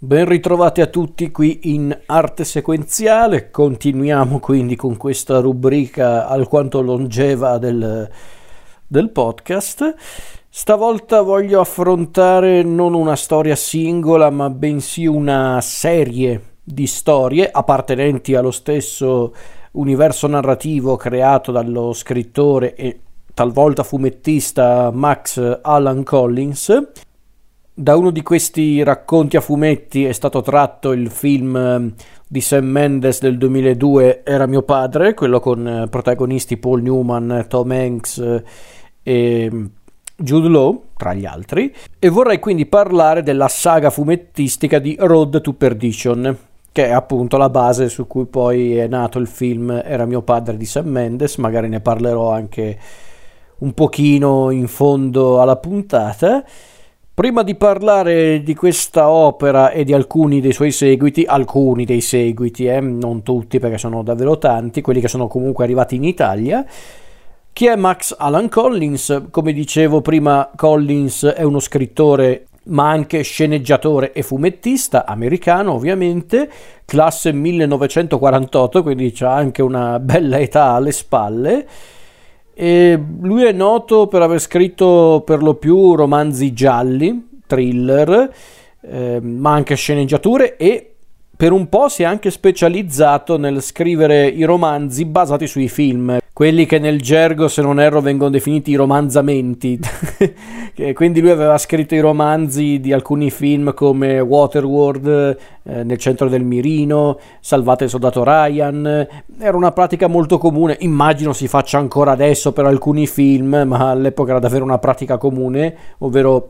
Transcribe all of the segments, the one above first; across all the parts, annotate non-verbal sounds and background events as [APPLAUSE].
Ben ritrovati a tutti qui in arte sequenziale, continuiamo quindi con questa rubrica alquanto longeva del, del podcast. Stavolta voglio affrontare non una storia singola, ma bensì una serie di storie appartenenti allo stesso universo narrativo creato dallo scrittore e talvolta fumettista Max Alan Collins da uno di questi racconti a fumetti è stato tratto il film ehm, di Sam Mendes del 2002 Era mio padre, quello con eh, protagonisti Paul Newman, Tom Hanks eh, e mm, Jude Law, tra gli altri, e vorrei quindi parlare della saga fumettistica di Road to Perdition, che è appunto la base su cui poi è nato il film Era mio padre di Sam Mendes, magari ne parlerò anche un pochino in fondo alla puntata. Prima di parlare di questa opera e di alcuni dei suoi seguiti, alcuni dei seguiti, eh, non tutti perché sono davvero tanti, quelli che sono comunque arrivati in Italia, chi è Max Alan Collins? Come dicevo prima, Collins è uno scrittore ma anche sceneggiatore e fumettista americano ovviamente, classe 1948, quindi ha anche una bella età alle spalle e lui è noto per aver scritto per lo più romanzi gialli, thriller, eh, ma anche sceneggiature e per un po' si è anche specializzato nel scrivere i romanzi basati sui film, quelli che nel gergo, se non erro, vengono definiti i romanzamenti. [LAUGHS] Quindi lui aveva scritto i romanzi di alcuni film come Waterworld, eh, Nel centro del mirino, Salvate il soldato Ryan. Era una pratica molto comune, immagino si faccia ancora adesso per alcuni film, ma all'epoca era davvero una pratica comune, ovvero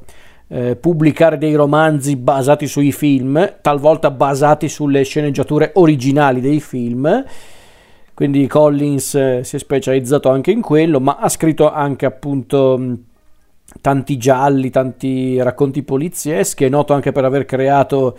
eh, pubblicare dei romanzi basati sui film, talvolta basati sulle sceneggiature originali dei film. Quindi Collins eh, si è specializzato anche in quello, ma ha scritto anche appunto tanti gialli, tanti racconti polizieschi, è noto anche per aver creato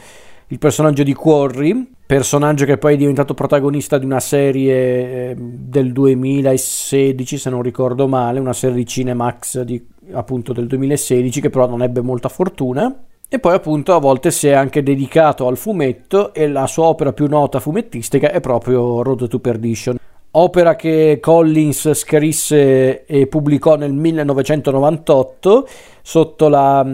il personaggio di Quarry, personaggio che poi è diventato protagonista di una serie ehm, del 2016, se non ricordo male, una serie di Cinemax di, appunto del 2016 che però non ebbe molta fortuna. E poi appunto a volte si è anche dedicato al fumetto e la sua opera più nota fumettistica è proprio Road to Perdition. Opera che Collins scrisse e pubblicò nel 1998 sotto la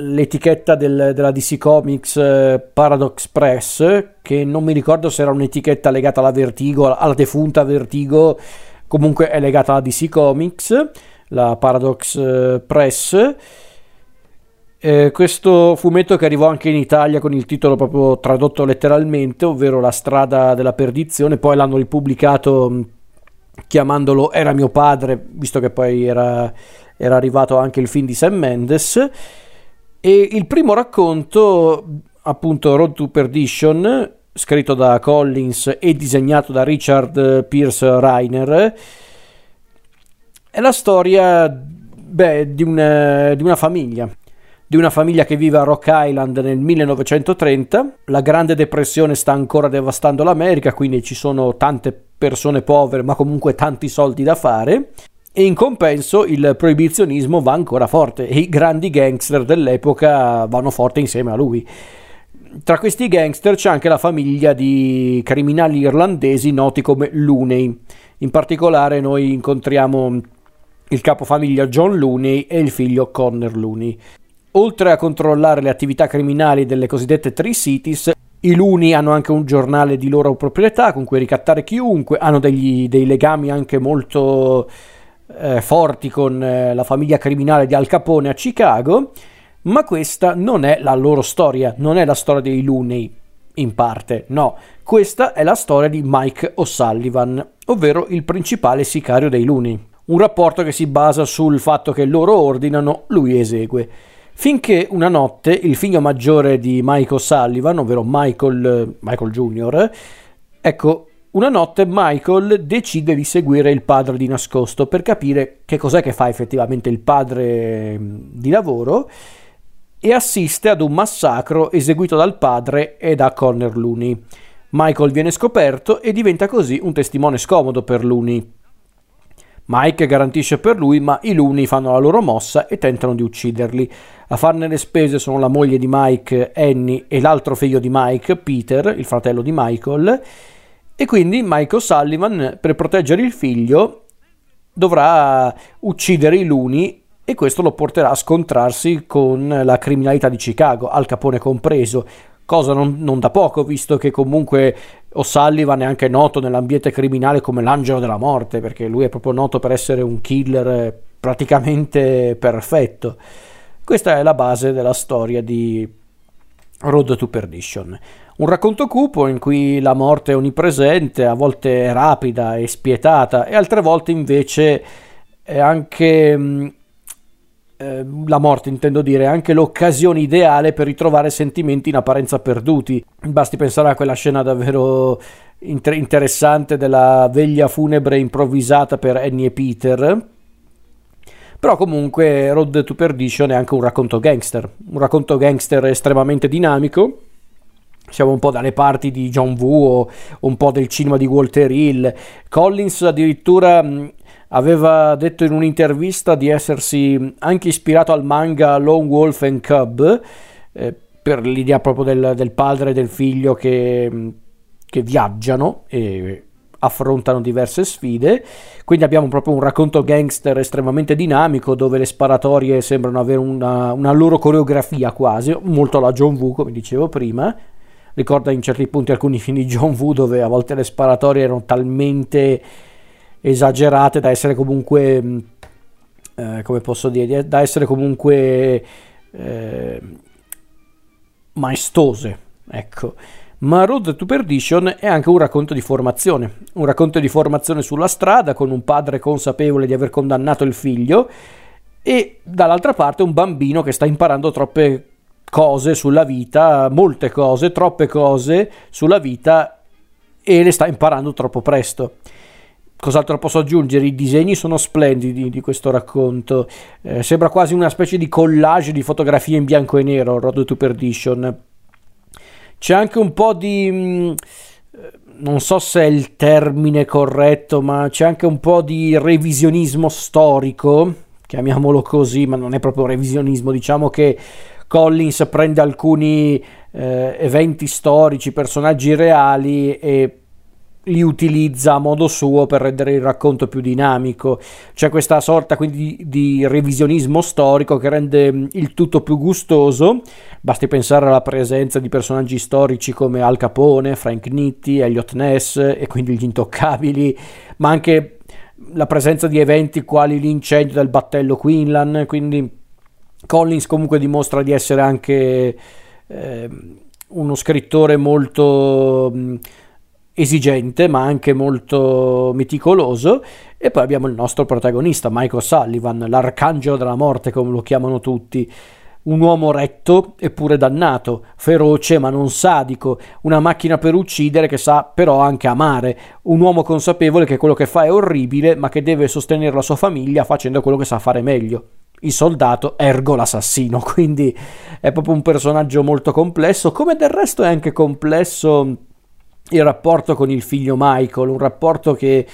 l'etichetta del, della DC Comics eh, Paradox Press, che non mi ricordo se era un'etichetta legata alla Vertigo, alla defunta Vertigo, comunque è legata alla DC Comics, la Paradox eh, Press. Eh, questo fumetto che arrivò anche in Italia con il titolo proprio tradotto letteralmente, ovvero La strada della perdizione, poi l'hanno ripubblicato chiamandolo Era mio padre, visto che poi era, era arrivato anche il film di Sam Mendes e il primo racconto, appunto Road to Perdition, scritto da Collins e disegnato da Richard Pierce Reiner, è la storia beh, di, una, di una famiglia di una famiglia che vive a Rock Island nel 1930. La Grande Depressione sta ancora devastando l'America, quindi ci sono tante persone povere, ma comunque tanti soldi da fare e in compenso il proibizionismo va ancora forte e i grandi gangster dell'epoca vanno forte insieme a lui. Tra questi gangster c'è anche la famiglia di criminali irlandesi noti come Looney. In particolare noi incontriamo il capofamiglia John Looney e il figlio Connor Looney. Oltre a controllare le attività criminali delle cosiddette Three Cities, i Looney hanno anche un giornale di loro proprietà con cui ricattare chiunque, hanno degli, dei legami anche molto eh, forti con eh, la famiglia criminale di Al Capone a Chicago, ma questa non è la loro storia, non è la storia dei Looney in parte, no, questa è la storia di Mike O'Sullivan, ovvero il principale sicario dei Looney. Un rapporto che si basa sul fatto che loro ordinano, lui esegue. Finché una notte il figlio maggiore di Mike O'Sullivan, ovvero Michael, Michael Jr., ecco, una notte Michael decide di seguire il padre di nascosto per capire che cos'è che fa effettivamente il padre mm, di lavoro e assiste ad un massacro eseguito dal padre e da Connor Looney. Michael viene scoperto e diventa così un testimone scomodo per Looney. Mike garantisce per lui, ma i Luni fanno la loro mossa e tentano di ucciderli. A farne le spese sono la moglie di Mike, Annie, e l'altro figlio di Mike, Peter, il fratello di Michael. E quindi Michael Sullivan, per proteggere il figlio, dovrà uccidere i Luni e questo lo porterà a scontrarsi con la criminalità di Chicago, Al Capone compreso, cosa non, non da poco, visto che comunque O'Sullivan è anche noto nell'ambiente criminale come l'angelo della morte, perché lui è proprio noto per essere un killer praticamente perfetto. Questa è la base della storia di Road to Perdition. Un racconto cupo in cui la morte è onnipresente, a volte è rapida e spietata, e altre volte invece è anche mm, eh, la morte, intendo dire, è anche l'occasione ideale per ritrovare sentimenti in apparenza perduti. Basti pensare a quella scena davvero inter- interessante della veglia funebre improvvisata per Annie e Peter. Però comunque Road to Perdition è anche un racconto gangster, un racconto gangster estremamente dinamico siamo un po' dalle parti di John Woo un po' del cinema di Walter Hill. Collins addirittura aveva detto in un'intervista di essersi anche ispirato al manga Lone Wolf and Cub eh, per l'idea proprio del, del, padre e del figlio che, che viaggiano e affrontano diverse sfide. Quindi abbiamo proprio un racconto gangster estremamente dinamico dove le sparatorie sembrano avere una, una loro coreografia quasi, molto alla John Woo come dicevo prima ricorda in certi punti alcuni film di John Woo dove a volte le sparatorie erano talmente esagerate da essere comunque mm, eh, come posso dire da essere comunque eh, maestose ecco ma Road to Perdition è anche un racconto di formazione, un racconto di formazione sulla strada con un padre consapevole di aver condannato il figlio e dall'altra parte un bambino che sta imparando troppe cose sulla vita, molte cose, troppe cose sulla vita e le sta imparando troppo presto. Cos'altro posso aggiungere? I disegni sono splendidi di questo racconto. Eh, sembra quasi una specie di collage di fotografie in bianco e nero, Road to Perdition. C'è anche un po' di... Mm, non so se è il termine corretto, ma c'è anche un po' di revisionismo storico, chiamiamolo così, ma non è proprio revisionismo, diciamo che Collins prende alcuni eh, eventi storici, personaggi reali e li utilizza a modo suo per rendere il racconto più dinamico. C'è questa sorta quindi di, revisionismo storico che rende mm, il tutto più gustoso. Basti pensare alla presenza di personaggi storici come Al Capone, Frank Nitti, Elliot Ness e quindi gli intoccabili, ma anche la presenza di eventi quali l'incendio del battello Quinlan, quindi Collins comunque dimostra di essere anche eh, uno scrittore molto mh, esigente ma anche molto meticoloso. E poi abbiamo il nostro protagonista Michael Sullivan, l'arcangelo della morte come lo chiamano tutti. Un uomo retto eppure dannato, feroce ma non sadico, una macchina per uccidere che sa però anche amare, un uomo consapevole che quello che fa è orribile ma che deve sostenere la sua famiglia facendo quello che sa fare meglio. Il soldato ergo l'assassino, [LAUGHS] quindi è proprio un personaggio molto complesso, come del resto è anche complesso il rapporto con il figlio Michael, un rapporto che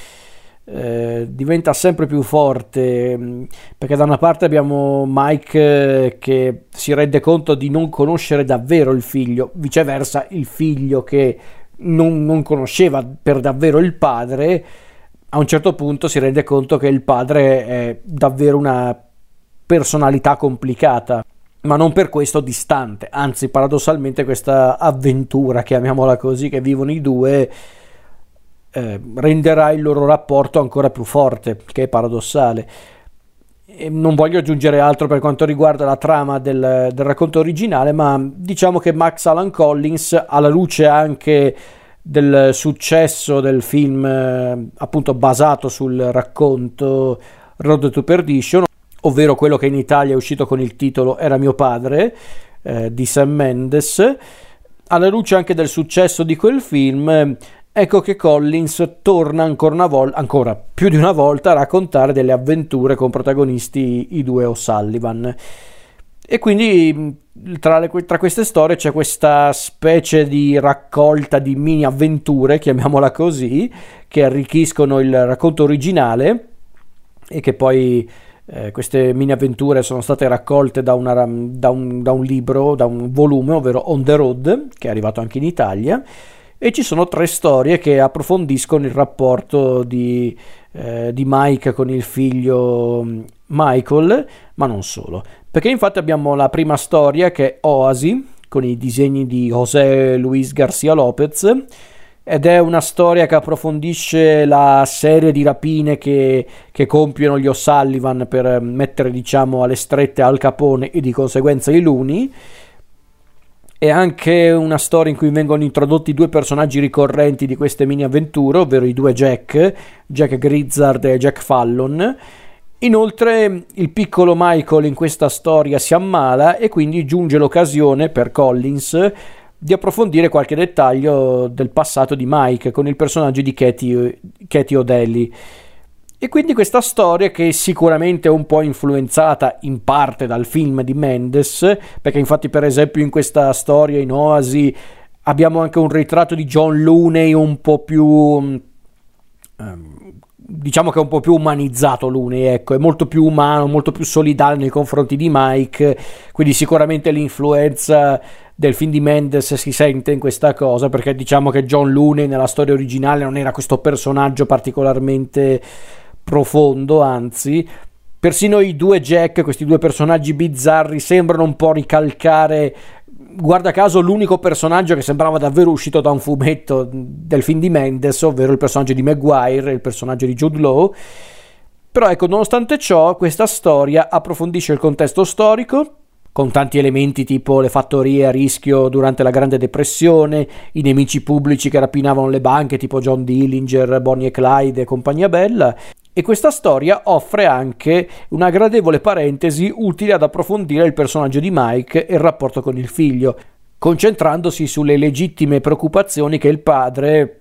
eh, diventa sempre più forte perché da una parte abbiamo Mike eh, che si rende conto di non conoscere davvero il figlio, viceversa il figlio che non, non conosceva per davvero il padre a un certo punto si rende conto che il padre è davvero una personalità complicata, ma non per questo distante, anzi paradossalmente questa avventura, chiamiamola così, che vivono i due, eh, renderà il loro rapporto ancora più forte, che è paradossale. E non voglio aggiungere altro per quanto riguarda la trama del, del racconto originale, ma diciamo che Max Alan Collins, alla luce anche del successo del film eh, appunto basato sul racconto Road to Perdition ovvero quello che in Italia è uscito con il titolo Era mio padre eh, di Sam Mendes. Alla luce anche del successo di quel film, ecco che Collins torna ancora, una vol- ancora più di una volta a raccontare delle avventure con protagonisti i due O'Sullivan. E quindi tra, le, tra, queste storie c'è questa specie di raccolta di mini avventure, chiamiamola così, che arricchiscono il racconto originale e che poi eh, queste mini avventure sono state raccolte da, una, da, un, da, un, libro, da un volume, ovvero On the Road, che è arrivato anche in Italia, e ci sono tre storie che approfondiscono il rapporto di, eh, di Mike con il figlio mm, Michael, ma non solo. Perché infatti abbiamo la prima storia che è Oasi, con i disegni di José Luis García López, ed è una storia che approfondisce la serie di rapine che, che compiono gli O'Sullivan per mettere diciamo alle strette Al Capone e di conseguenza i Luni è anche una storia in cui vengono introdotti due personaggi ricorrenti di queste mini avventure, ovvero i due Jack, Jack Grizzard e Jack Fallon. Inoltre il piccolo Michael in questa storia si ammala e quindi giunge l'occasione per Collins di approfondire qualche dettaglio del passato di Mike con il personaggio di Katie, Katie O'Delly. E quindi questa storia che sicuramente è un po' influenzata in parte dal film di Mendes, perché infatti per esempio in questa storia in Oasi abbiamo anche un ritratto di John Looney un po' più... Um, diciamo che è un po' più umanizzato Looney, ecco, è molto più umano, molto più solidale nei confronti di Mike, quindi sicuramente l'influenza del film di Mendes si sente in questa cosa perché diciamo che John Looney nella storia originale non era questo personaggio particolarmente profondo, anzi. Persino i due Jack, questi due personaggi bizzarri, sembrano un po' ricalcare guarda caso l'unico personaggio che sembrava davvero uscito da un fumetto del film di Mendes, ovvero il personaggio di Maguire, il personaggio di Jude Law. Però ecco, nonostante ciò, questa storia approfondisce il contesto storico, con tanti elementi tipo le fattorie a rischio durante la Grande Depressione, i nemici pubblici che rapinavano le banche tipo John Dillinger, Bonnie e Clyde e compagnia bella. E questa storia offre anche una gradevole parentesi utile ad approfondire il personaggio di Mike e il rapporto con il figlio, concentrandosi sulle legittime preoccupazioni che il padre,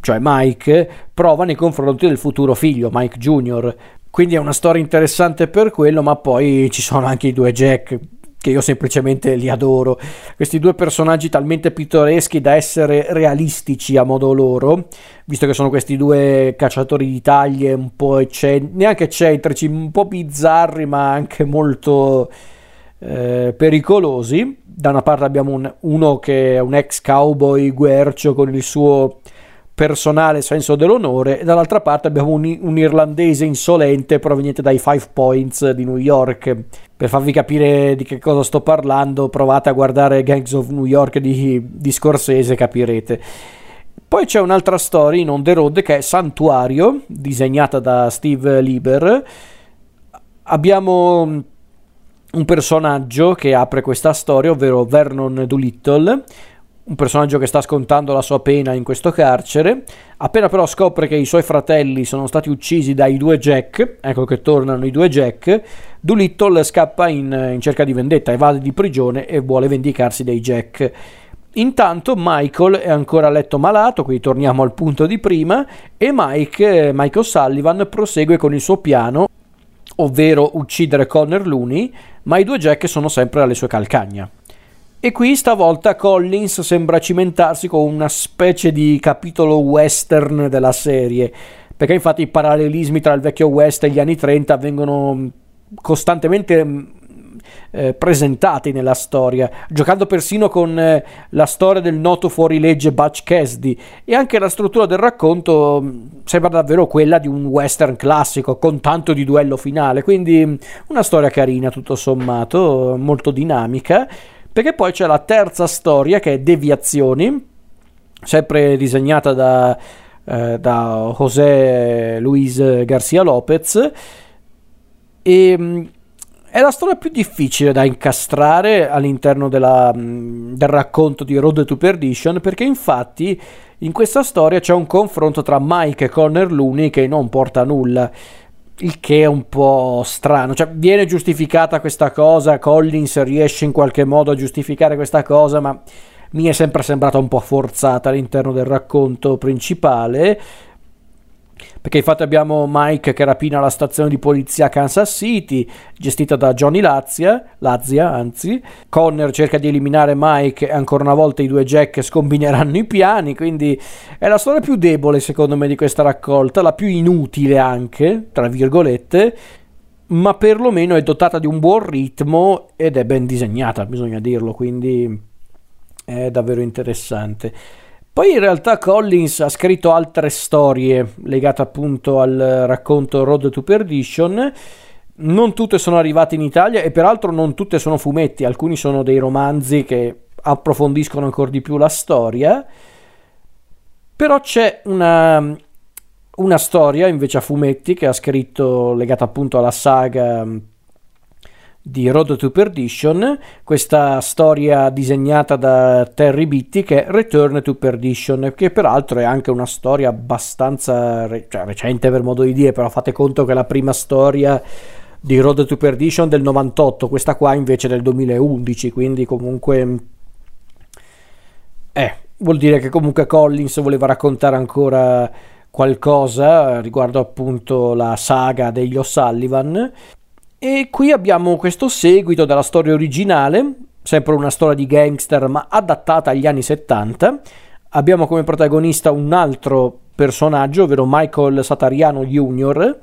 cioè Mike, prova nei confronti del futuro figlio, Mike Jr. Quindi è una storia interessante per quello, ma poi ci sono anche i due Jack che io semplicemente li adoro. Questi due personaggi talmente pittoreschi da essere realistici a modo loro, visto che sono questi due cacciatori di taglie un po' eccen- neanche eccentrici, un po' bizzarri, ma anche molto eh, pericolosi. Da una parte abbiamo un, uno che è un ex cowboy guercio con il suo personale senso dell'onore e dall'altra parte abbiamo un, un, irlandese insolente proveniente dai Five Points di New York. Per farvi capire di che cosa sto parlando provate a guardare Gangs of New York di, di Scorsese capirete. Poi c'è un'altra storia in On the Road che è Santuario, disegnata da Steve Lieber. Abbiamo un personaggio che apre questa storia, ovvero Vernon Doolittle, un personaggio che sta scontando la sua pena in questo carcere. Appena però scopre che i suoi fratelli sono stati uccisi dai due Jack, ecco che tornano i due Jack, Doolittle scappa in, in cerca di vendetta, evade di prigione e vuole vendicarsi dei Jack. Intanto Michael è ancora a letto malato, qui torniamo al punto di prima, e Mike, Michael Sullivan prosegue con il suo piano, ovvero uccidere Connor Looney, ma i due Jack sono sempre alle sue calcagna. E qui stavolta Collins sembra cimentarsi con una specie di capitolo western della serie, perché infatti i parallelismi tra il vecchio West e gli anni 30 vengono costantemente mm, eh, presentati nella storia, giocando persino con eh, la storia del noto fuorilegge Butch Cassidy. E anche la struttura del racconto mm, sembra davvero quella di un western classico con tanto di duello finale, quindi mm, una storia carina tutto sommato, molto dinamica perché poi c'è la terza storia che è Deviazioni, sempre disegnata da, eh, da José Luis García López. E mm, è la storia più difficile da incastrare all'interno della, mm, del racconto di Road to Perdition perché infatti in questa storia c'è un confronto tra Mike e Connor Looney che non porta a nulla il che è un po' strano, cioè viene giustificata questa cosa, Collins riesce in qualche modo a giustificare questa cosa, ma mi è sempre sembrata un po' forzata all'interno del racconto principale. Perché infatti abbiamo Mike che rapina la stazione di polizia Kansas City, gestita da Johnny Lazia, Lazia anzi, Connor cerca di eliminare Mike e ancora una volta i due Jack scombineranno i piani, quindi è la storia più debole secondo me di questa raccolta, la più inutile anche, tra virgolette, ma perlomeno è dotata di un buon ritmo ed è ben disegnata, bisogna dirlo, quindi è davvero interessante. Poi in realtà Collins ha scritto altre storie legate appunto al racconto Road to Perdition. Non tutte sono arrivate in Italia e peraltro non tutte sono fumetti, alcuni sono dei romanzi che approfondiscono ancora di più la storia. Però c'è una, una storia invece a fumetti che ha scritto legata appunto alla saga di Road to Perdition, questa storia disegnata da Terry Bitty che è Return to Perdition, che peraltro è anche una storia abbastanza re- cioè, recente per modo di dire, però fate conto che la prima storia di Road to Perdition del 98, questa qua invece del 2011, quindi comunque eh, vuol dire che comunque Collins voleva raccontare ancora qualcosa riguardo appunto la saga degli O'Sullivan e qui abbiamo questo seguito della storia originale, sempre una storia di gangster ma adattata agli anni 70. Abbiamo come protagonista un altro personaggio, ovvero Michael Satariano Jr.,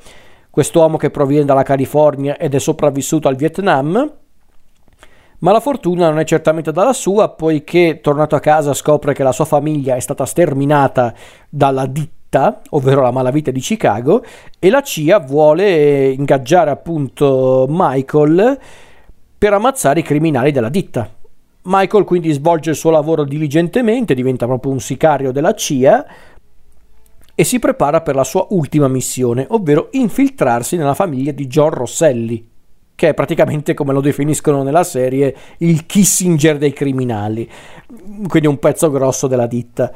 quest'uomo che proviene dalla California ed è sopravvissuto al Vietnam. Ma la fortuna non è certamente dalla sua, poiché tornato a casa scopre che la sua famiglia è stata sterminata dalla ditta città, ovvero la malavita di Chicago, e la CIA vuole ingaggiare appunto Michael per ammazzare i criminali della ditta. Michael quindi svolge il suo lavoro diligentemente, diventa proprio un sicario della CIA e si prepara per la sua ultima missione, ovvero infiltrarsi nella famiglia di John Rosselli, che è praticamente come lo definiscono nella serie il Kissinger dei criminali, quindi un pezzo grosso della ditta.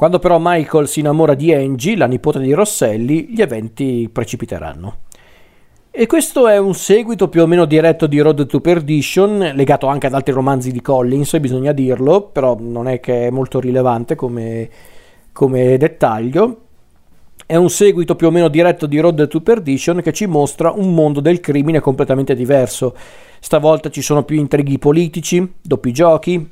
Quando però Michael si innamora di Angie, la nipote di Rosselli, gli eventi precipiteranno. E questo è un seguito più o meno diretto di Road to Perdition, legato anche ad altri romanzi di Collins, bisogna dirlo, però non è che è molto rilevante come, come dettaglio. È un seguito più o meno diretto di Road to Perdition che ci mostra un mondo del crimine completamente diverso. Stavolta ci sono più intrighi politici, doppi giochi,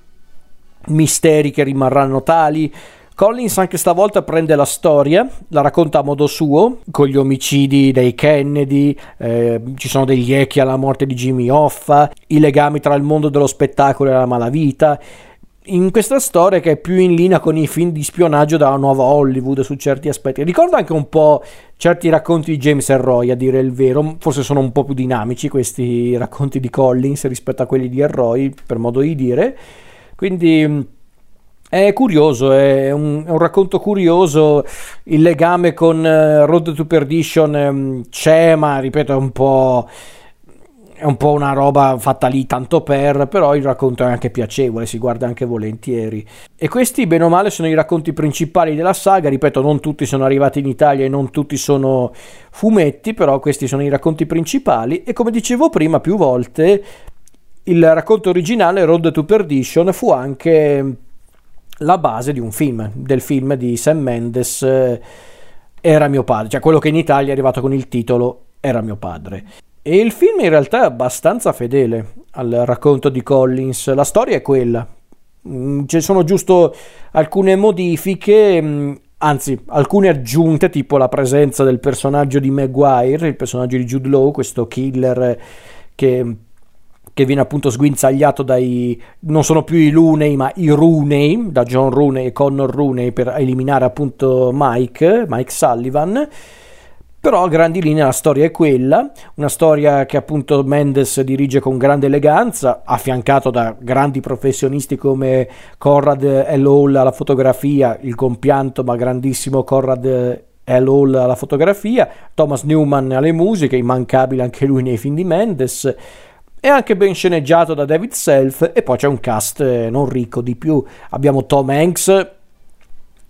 misteri che rimarranno tali, Collins anche stavolta prende la storia, la racconta a modo suo, con gli omicidi dei Kennedy, eh, ci sono degli echi alla morte di Jimmy Hoffa, i legami tra il mondo dello spettacolo e la malavita. In questa storia che è più in linea con i film di spionaggio della nuova Hollywood su certi aspetti. Ricorda anche un po' certi racconti di James Elroy, a dire il vero. Forse sono un po' più dinamici questi racconti di Collins rispetto a quelli di Elroy, per modo di dire. Quindi è curioso, è un, è un, racconto curioso, il legame con uh, Road to Perdition um, c'è, ma ripeto è un po'... È un po' una roba fatta lì tanto per, però il racconto è anche piacevole, si guarda anche volentieri. E questi, bene o male, sono i racconti principali della saga. Ripeto, non tutti sono arrivati in Italia e non tutti sono fumetti, però questi sono i racconti principali. E come dicevo prima, più volte, il racconto originale, Road to Perdition, fu anche la base di un film, del film di Sam Mendes eh, Era mio padre, cioè quello che in Italia è arrivato con il titolo Era mio padre. E il film in realtà è abbastanza fedele al racconto di Collins, la storia è quella. Mm, ci sono giusto alcune modifiche, mm, anzi alcune aggiunte, tipo la presenza del personaggio di Maguire, il personaggio di Jude Law, questo killer che che viene appunto sguinzagliato dai non sono più i Luney ma i Rooney da John Rooney e Connor Rooney per eliminare appunto Mike Mike Sullivan però a grandi linee la storia è quella, una storia che appunto Mendes dirige con grande eleganza, affiancato da grandi professionisti come Conrad L. Hall alla fotografia, il compianto ma grandissimo Conrad L. Hall alla fotografia, Thomas Newman alle musiche, immancabile anche lui nei film di Mendes, è anche ben sceneggiato da David Self e poi c'è un cast eh, non ricco di più. Abbiamo Tom Hanks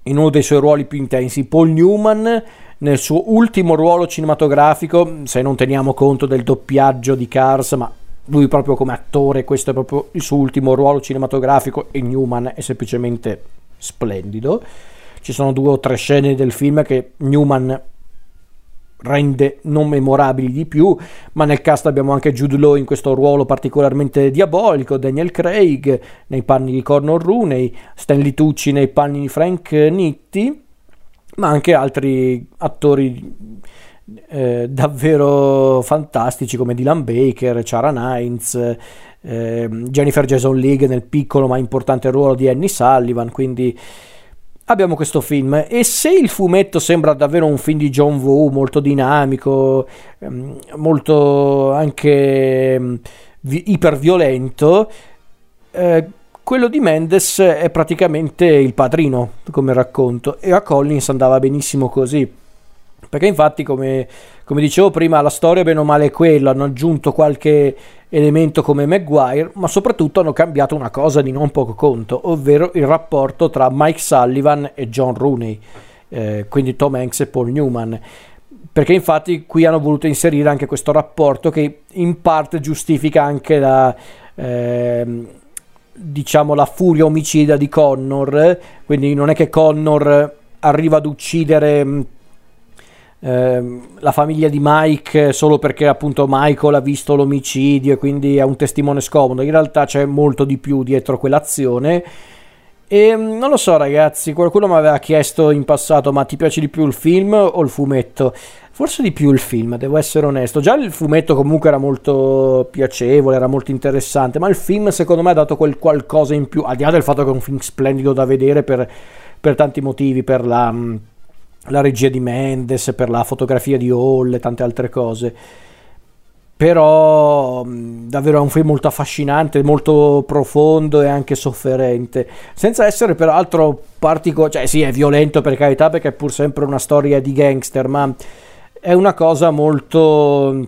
in uno dei suoi ruoli più intensi, Paul Newman nel suo ultimo ruolo cinematografico, se non teniamo conto del doppiaggio di Cars, ma lui proprio come attore, questo è proprio il suo ultimo ruolo cinematografico e Newman è semplicemente splendido. Ci sono due o tre scene del film che Newman rende non memorabili di più, ma nel cast abbiamo anche Jude Law in questo ruolo particolarmente diabolico, Daniel Craig nei panni di Cornor Rooney, Stanley Tucci nei panni di Frank Nitti, ma anche altri attori eh, davvero fantastici come Dylan Baker, Chara Hines, eh, Jennifer Jason League nel piccolo ma importante ruolo di Annie Sullivan, quindi abbiamo questo film e se il fumetto sembra davvero un film di John Woo molto dinamico, ehm, molto anche ehm, iperviolento, eh, quello di Mendes è praticamente il padrino come racconto e a Collins andava benissimo così. Perché infatti, come, come dicevo prima, la storia bene o male è quella, hanno aggiunto qualche elemento come Maguire, ma soprattutto hanno cambiato una cosa di non poco conto, ovvero il rapporto tra Mike Sullivan e John Rooney, eh, quindi Tom Hanks e Paul Newman. Perché infatti qui hanno voluto inserire anche questo rapporto che in parte giustifica anche la, eh, diciamo, la furia omicida di Connor, quindi non è che Connor arriva ad uccidere Ehm, la famiglia di Mike solo perché appunto Michael ha visto l'omicidio e quindi è un testimone scomodo. In realtà c'è molto di più dietro quell'azione. E mm, non lo so, ragazzi. Qualcuno mi aveva chiesto in passato: ma ti piace di più il film o il fumetto? Forse di più il film, devo essere onesto. Già il fumetto comunque era molto piacevole, era molto interessante, ma il film secondo me ha dato quel qualcosa in più, al di là del fatto che è un film splendido da vedere per, per tanti motivi, per la la regia di Mendes, per la fotografia di Hall e tante altre cose. Però davvero è un film molto affascinante, molto profondo e anche sofferente, senza essere peraltro particolare, cioè sì è violento per carità perché è pur sempre una storia di gangster, ma è una cosa molto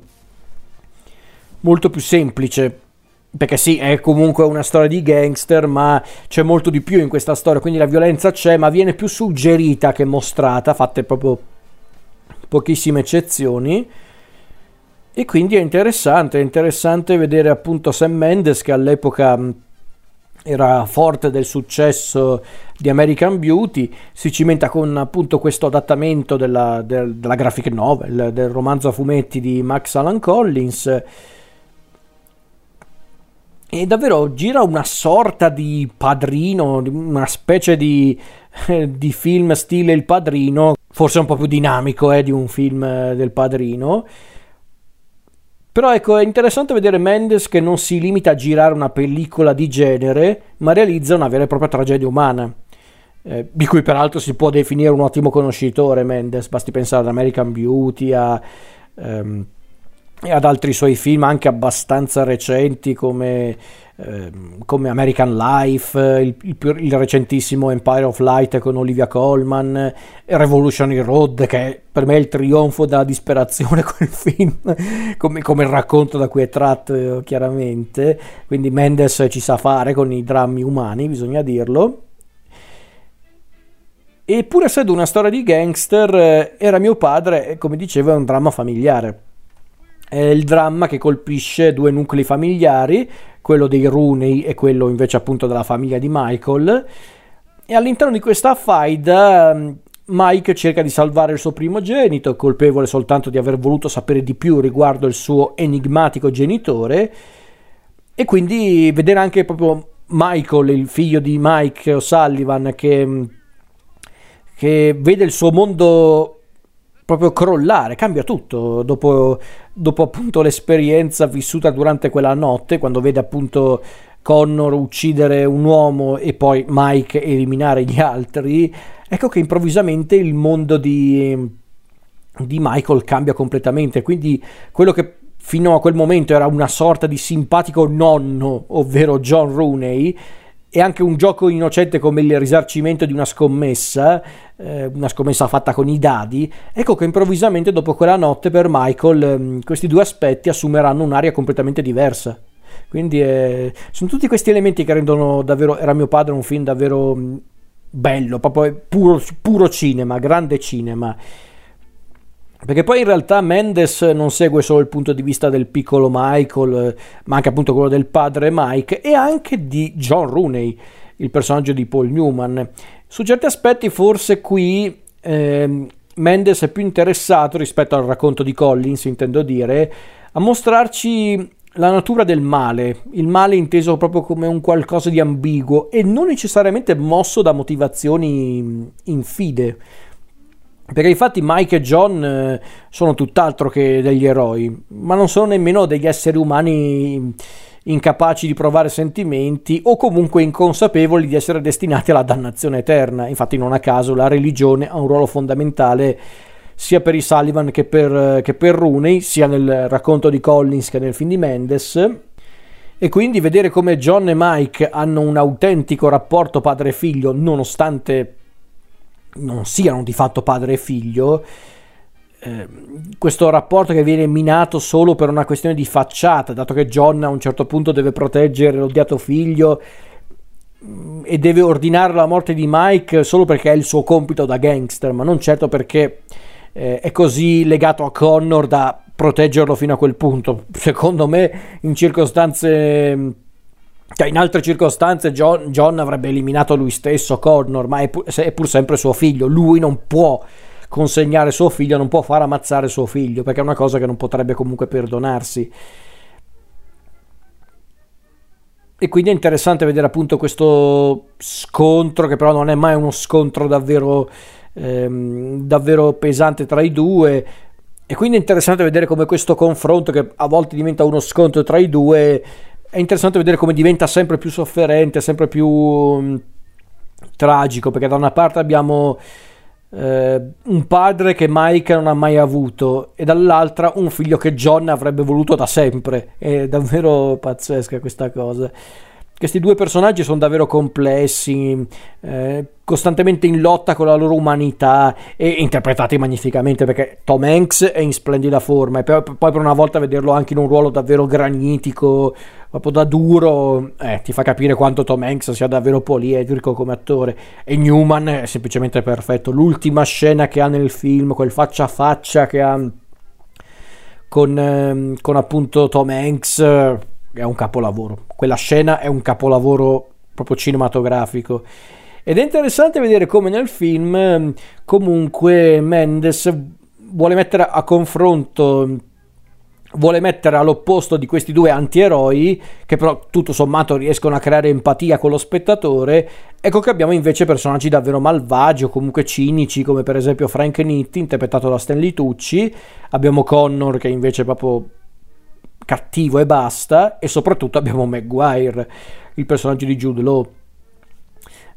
molto più semplice perché sì, è comunque una storia di gangster, ma c'è molto di più in questa storia, quindi la violenza c'è, ma viene più suggerita che mostrata, fatte proprio pochissime eccezioni. E quindi è interessante, è interessante vedere appunto Sam Mendes che all'epoca era forte del successo di American Beauty, si cimenta con appunto questo adattamento della, della, della graphic novel, del romanzo a fumetti di Max Alan Collins e davvero gira una sorta di padrino, una specie di, di film stile Il Padrino, forse un po' più dinamico eh, di un film eh, del Padrino. Però ecco, è interessante vedere Mendes che non si limita a girare una pellicola di genere, ma realizza una vera e propria tragedia umana. Eh, di cui peraltro si può definire un ottimo conoscitore Mendes, basti pensare ad American Beauty, a... Um, e ad altri suoi film anche abbastanza recenti come, eh, come American Life, il, il, il, recentissimo Empire of Light con Olivia Colman, Revolutionary Road che per me è il trionfo della disperazione [LAUGHS] quel film, come, come, il racconto da cui è tratto chiaramente, quindi Mendes ci sa fare con i drammi umani, bisogna dirlo. E pur essendo una storia di gangster, eh, era mio padre e come dicevo è un dramma familiare è il dramma che colpisce due nuclei familiari, quello dei Rooney e quello invece appunto della famiglia di Michael. E all'interno di questa faida mm, Mike cerca di salvare il suo primogenito, colpevole soltanto di aver voluto sapere di più riguardo il suo enigmatico genitore, e quindi vedere anche proprio Michael, il figlio di Mike O'Sullivan, che, mm, che vede il suo mondo proprio crollare, cambia tutto. Dopo, dopo appunto l'esperienza vissuta durante quella notte, quando vede appunto Connor uccidere un uomo e poi Mike eliminare gli altri, ecco che improvvisamente il mondo di, di Michael cambia completamente, quindi quello che fino a quel momento era una sorta di simpatico nonno, ovvero John Rooney, e anche un gioco innocente come il risarcimento di una scommessa, eh, una scommessa fatta con i dadi, ecco che improvvisamente dopo quella notte per Michael eh, questi due aspetti assumeranno un'aria completamente diversa. Quindi eh, sono tutti questi elementi che rendono davvero, era mio padre un film davvero mm, bello, proprio puro, puro cinema, grande cinema. Perché poi in realtà Mendes non segue solo il punto di vista del piccolo Michael, ma anche appunto quello del padre Mike e anche di John Rooney, il personaggio di Paul Newman. Su certi aspetti forse qui eh, Mendes è più interessato rispetto al racconto di Collins, intendo dire, a mostrarci la natura del male, il male inteso proprio come un qualcosa di ambiguo e non necessariamente mosso da motivazioni infide. Perché infatti Mike e John eh, sono tutt'altro che degli eroi, ma non sono nemmeno degli esseri umani incapaci di provare sentimenti o comunque inconsapevoli di essere destinati alla dannazione eterna. Infatti non a caso la religione ha un ruolo fondamentale sia per i Sullivan che per, che per Rooney, sia nel racconto di Collins che nel film di Mendes. E quindi vedere come John e Mike hanno un autentico rapporto padre-figlio, nonostante non siano di fatto padre e figlio, eh, questo rapporto che viene minato solo per una questione di facciata, dato che John a un certo punto deve proteggere l'odiato figlio mm, e deve ordinare la morte di Mike solo perché è il suo compito da gangster, ma non certo perché eh, è così legato a Connor da proteggerlo fino a quel punto. Secondo me, in circostanze. Cioè, in altre circostanze John, John, avrebbe eliminato lui stesso Connor, ma è pur, è pur sempre suo figlio. Lui non può consegnare suo figlio, non può far ammazzare suo figlio, perché è una cosa che non potrebbe comunque perdonarsi. E quindi è interessante vedere appunto questo scontro, che però non è mai uno scontro davvero ehm, davvero pesante tra i due. E quindi è interessante vedere come questo confronto, che a volte diventa uno scontro tra i due, è interessante vedere come diventa sempre più sofferente, sempre più mm, tragico, perché da una parte abbiamo eh, un padre che Mike non ha mai avuto e dall'altra un figlio che John avrebbe voluto da sempre. È davvero pazzesca questa cosa. Questi due personaggi sono davvero complessi, eh, costantemente in lotta con la loro umanità e interpretati magnificamente perché Tom Hanks è in splendida forma e poi, per una volta vederlo anche in un ruolo davvero granitico, proprio da duro, eh, ti fa capire quanto Tom Hanks sia davvero poliedrico come attore e Newman è semplicemente perfetto. L'ultima scena che ha nel film, quel faccia a faccia che ha con, eh, con appunto Tom Hanks è un capolavoro. Quella scena è un capolavoro proprio cinematografico. Ed è interessante vedere come nel film ehm, comunque Mendes vuole mettere a confronto vuole mettere all'opposto di questi due antieroi che però tutto sommato riescono a creare empatia con lo spettatore ecco che abbiamo invece personaggi davvero malvagi o comunque cinici come per esempio Frank Nitti interpretato da Stanley Tucci abbiamo Connor che invece è proprio cattivo e basta, e soprattutto abbiamo Maguire, il personaggio di Jude Law.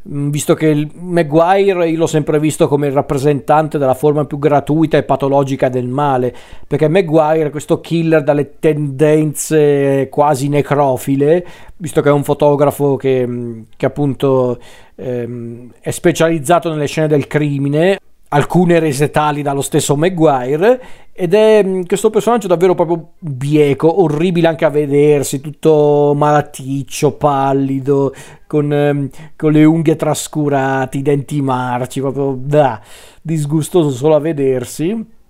Mm, visto che Maguire io l'ho sempre visto come il rappresentante della forma più gratuita e patologica del male, perché Maguire questo killer dalle tendenze quasi necrofile, visto che è un fotografo che, mm, che appunto ehm, è specializzato nelle scene del crimine, alcune rese tali dallo stesso Maguire ed è mm, questo personaggio davvero proprio bieco, orribile anche a vedersi, tutto malaticcio, pallido, con, ehm, con le unghie trascurate, i denti marci, proprio da, disgustoso solo a vedersi.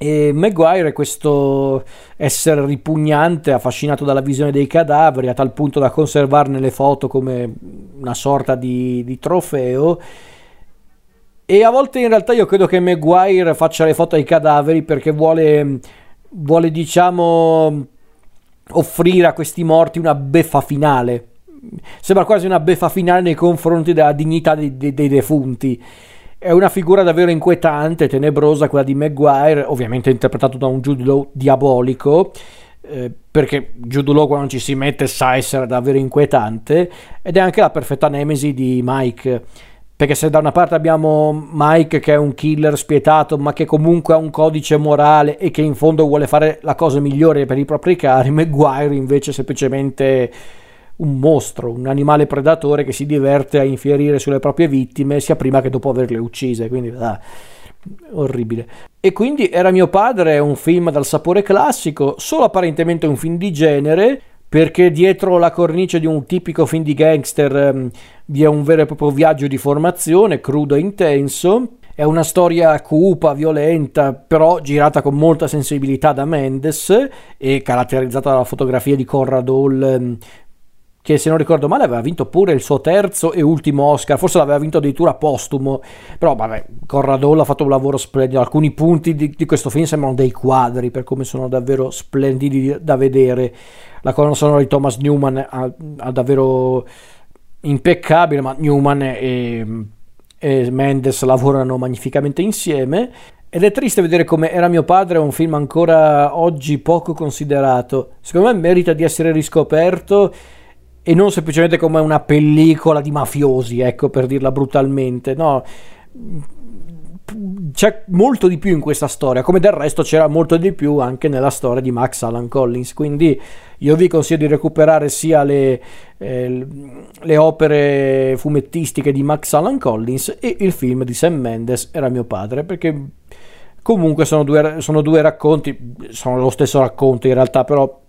E Maguire è questo essere ripugnante, affascinato dalla visione dei cadaveri, a tal punto da conservarne le foto come una sorta di, di trofeo e a volte in realtà io credo che Maguire faccia le foto ai cadaveri perché vuole, vuole diciamo, offrire a questi morti una beffa finale. Sembra quasi una beffa finale nei confronti della dignità dei, dei, dei defunti. È una figura davvero inquietante, tenebrosa quella di Maguire, ovviamente interpretato da un Jude diabolico, eh, perché Jude quando ci si mette sa essere davvero inquietante, ed è anche la perfetta nemesi di Mike perché se da una parte abbiamo Mike che è un killer spietato, ma che comunque ha un codice morale e che in fondo vuole fare la cosa migliore per i propri cari, [LAUGHS] Maguire invece è semplicemente un mostro, un animale predatore che si diverte a infierire sulle proprie vittime sia prima che dopo averle uccise. Quindi, ah, orribile. E quindi Era mio padre, un film dal sapore classico, solo apparentemente un film di genere perché dietro la cornice di un tipico film di gangster ehm, vi è un vero e proprio viaggio di formazione, crudo e intenso. È una storia cupa, violenta, però girata con molta sensibilità da Mendes e caratterizzata dalla fotografia di Conrad Hall ehm, che se non ricordo male aveva vinto pure il suo terzo e ultimo Oscar, forse l'aveva vinto addirittura postumo, però vabbè, Corradolo ha fatto un lavoro splendido, alcuni punti di, di questo film sembrano dei quadri per come sono davvero splendidi da vedere, la colonna sonora di Thomas Newman ha davvero impeccabile, ma Newman e, e Mendes lavorano magnificamente insieme. Ed è triste vedere come Era mio padre, un film ancora oggi poco considerato. Secondo me merita di essere riscoperto e non semplicemente come una pellicola di mafiosi, ecco per dirla brutalmente, no. C'è molto di più in questa storia, come del resto c'era molto di più anche nella storia di Max Alan Collins. Quindi io vi consiglio di recuperare sia le, eh, le opere fumettistiche di Max Alan Collins e il film di Sam Mendes, Era mio padre, perché comunque sono due, sono due racconti, sono lo stesso racconto in realtà, però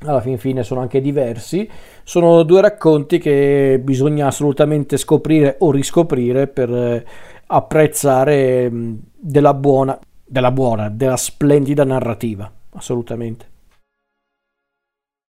alla fin fine sono anche diversi. Sono due racconti che bisogna assolutamente scoprire o riscoprire per apprezzare della buona, della buona, della splendida narrativa, assolutamente.